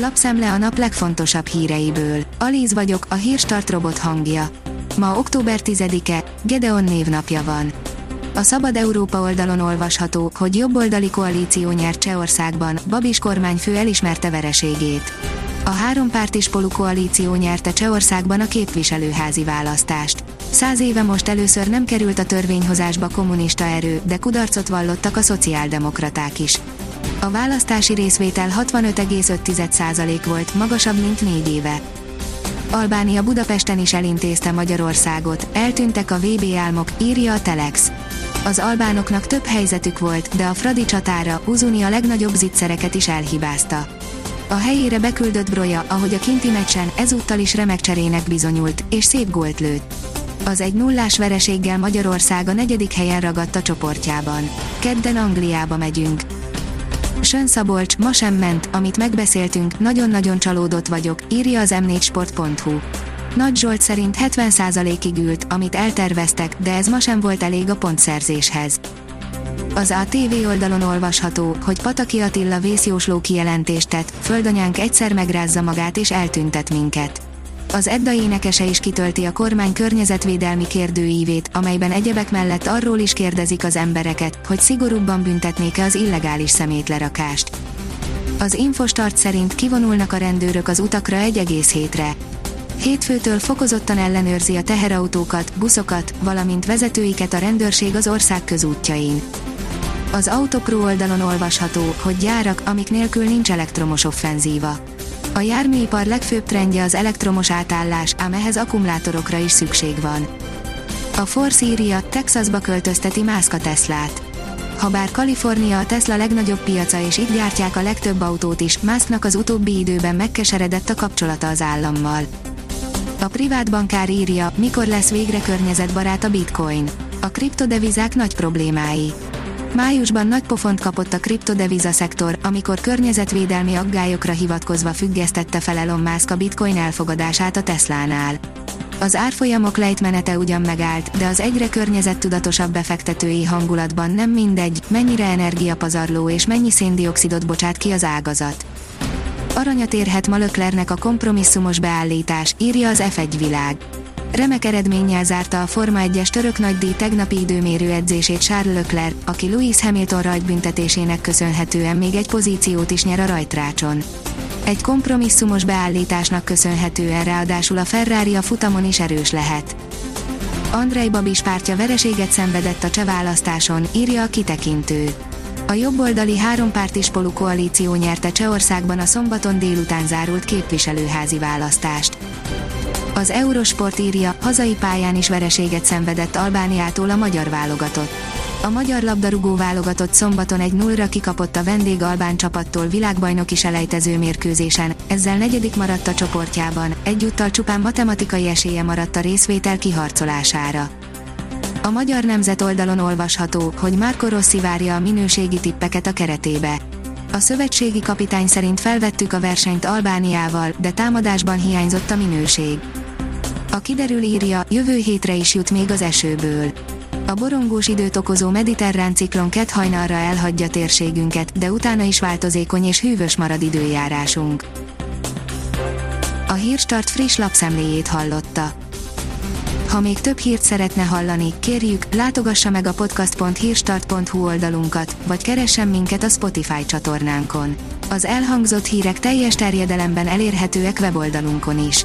Lapszemle a nap legfontosabb híreiből. Alíz vagyok, a hírstart robot hangja. Ma október 10-e, Gedeon névnapja van. A Szabad Európa oldalon olvasható, hogy jobboldali koalíció nyert Csehországban, Babis kormányfő elismerte vereségét. A hárompártis polu koalíció nyerte Csehországban a képviselőházi választást. Száz éve most először nem került a törvényhozásba kommunista erő, de kudarcot vallottak a szociáldemokraták is. A választási részvétel 65,5% volt, magasabb, mint négy éve. Albánia Budapesten is elintézte Magyarországot, eltűntek a VB álmok, írja a Telex. Az albánoknak több helyzetük volt, de a Fradi csatára Uzuni a legnagyobb zicsereket is elhibázta. A helyére beküldött Broja, ahogy a kinti meccsen, ezúttal is remek cserének bizonyult, és szép gólt lőtt. Az egy nullás vereséggel Magyarország a negyedik helyen ragadt a csoportjában. Kedden Angliába megyünk. Sön Szabolcs, ma sem ment, amit megbeszéltünk, nagyon-nagyon csalódott vagyok, írja az m4sport.hu. Nagy Zsolt szerint 70%-ig ült, amit elterveztek, de ez ma sem volt elég a pontszerzéshez. Az ATV oldalon olvasható, hogy Pataki Attila vészjósló kijelentést tett, földanyánk egyszer megrázza magát és eltüntet minket. Az Edda énekese is kitölti a kormány környezetvédelmi kérdőívét, amelyben egyebek mellett arról is kérdezik az embereket, hogy szigorúbban büntetnék-e az illegális szemétlerakást. Az Infostart szerint kivonulnak a rendőrök az utakra egy egész hétre. Hétfőtől fokozottan ellenőrzi a teherautókat, buszokat, valamint vezetőiket a rendőrség az ország közútjain. Az Autopro oldalon olvasható, hogy gyárak, amik nélkül nincs elektromos offenzíva. A járműipar legfőbb trendje az elektromos átállás, ám ehhez akkumulátorokra is szükség van. A Force írja, Texasba költözteti Musk a Teslát. Habár Kalifornia a Tesla legnagyobb piaca és itt gyártják a legtöbb autót is, Musknak az utóbbi időben megkeseredett a kapcsolata az állammal. A privát bankár írja, mikor lesz végre környezetbarát a bitcoin. A kriptodevizák nagy problémái. Májusban nagy pofont kapott a kriptodeviza szektor, amikor környezetvédelmi aggályokra hivatkozva függesztette fel Elon Musk a bitcoin elfogadását a Teslánál. Az árfolyamok lejtmenete ugyan megállt, de az egyre környezettudatosabb befektetői hangulatban nem mindegy, mennyire energiapazarló és mennyi széndiokszidot bocsát ki az ágazat. Aranyat érhet ma Löklernek a kompromisszumos beállítás, írja az F1 világ. Remek eredménnyel zárta a Forma 1-es török nagydíj tegnapi időmérő edzését Charles Leclerc, aki Lewis Hamilton rajtbüntetésének köszönhetően még egy pozíciót is nyer a rajtrácson. Egy kompromisszumos beállításnak köszönhetően ráadásul a Ferrari a futamon is erős lehet. Andrei Babis pártja vereséget szenvedett a cseh választáson, írja a kitekintő. A jobboldali hárompártis polu koalíció nyerte Csehországban a szombaton délután zárult képviselőházi választást. Az Eurosport írja, hazai pályán is vereséget szenvedett Albániától a magyar válogatott. A magyar labdarúgó válogatott szombaton egy nullra kikapott a vendég albán csapattól világbajnoki selejtező mérkőzésen, ezzel negyedik maradt a csoportjában, egyúttal csupán matematikai esélye maradt a részvétel kiharcolására. A magyar nemzet oldalon olvasható, hogy Marco Rossi várja a minőségi tippeket a keretébe. A szövetségi kapitány szerint felvettük a versenyt Albániával, de támadásban hiányzott a minőség. A kiderül írja, jövő hétre is jut még az esőből. A borongós időt okozó mediterrán ciklon kett hajnalra elhagyja térségünket, de utána is változékony és hűvös marad időjárásunk. A Hírstart friss lapszemléjét hallotta. Ha még több hírt szeretne hallani, kérjük, látogassa meg a podcast.hírstart.hu oldalunkat, vagy keressen minket a Spotify csatornánkon. Az elhangzott hírek teljes terjedelemben elérhetőek weboldalunkon is.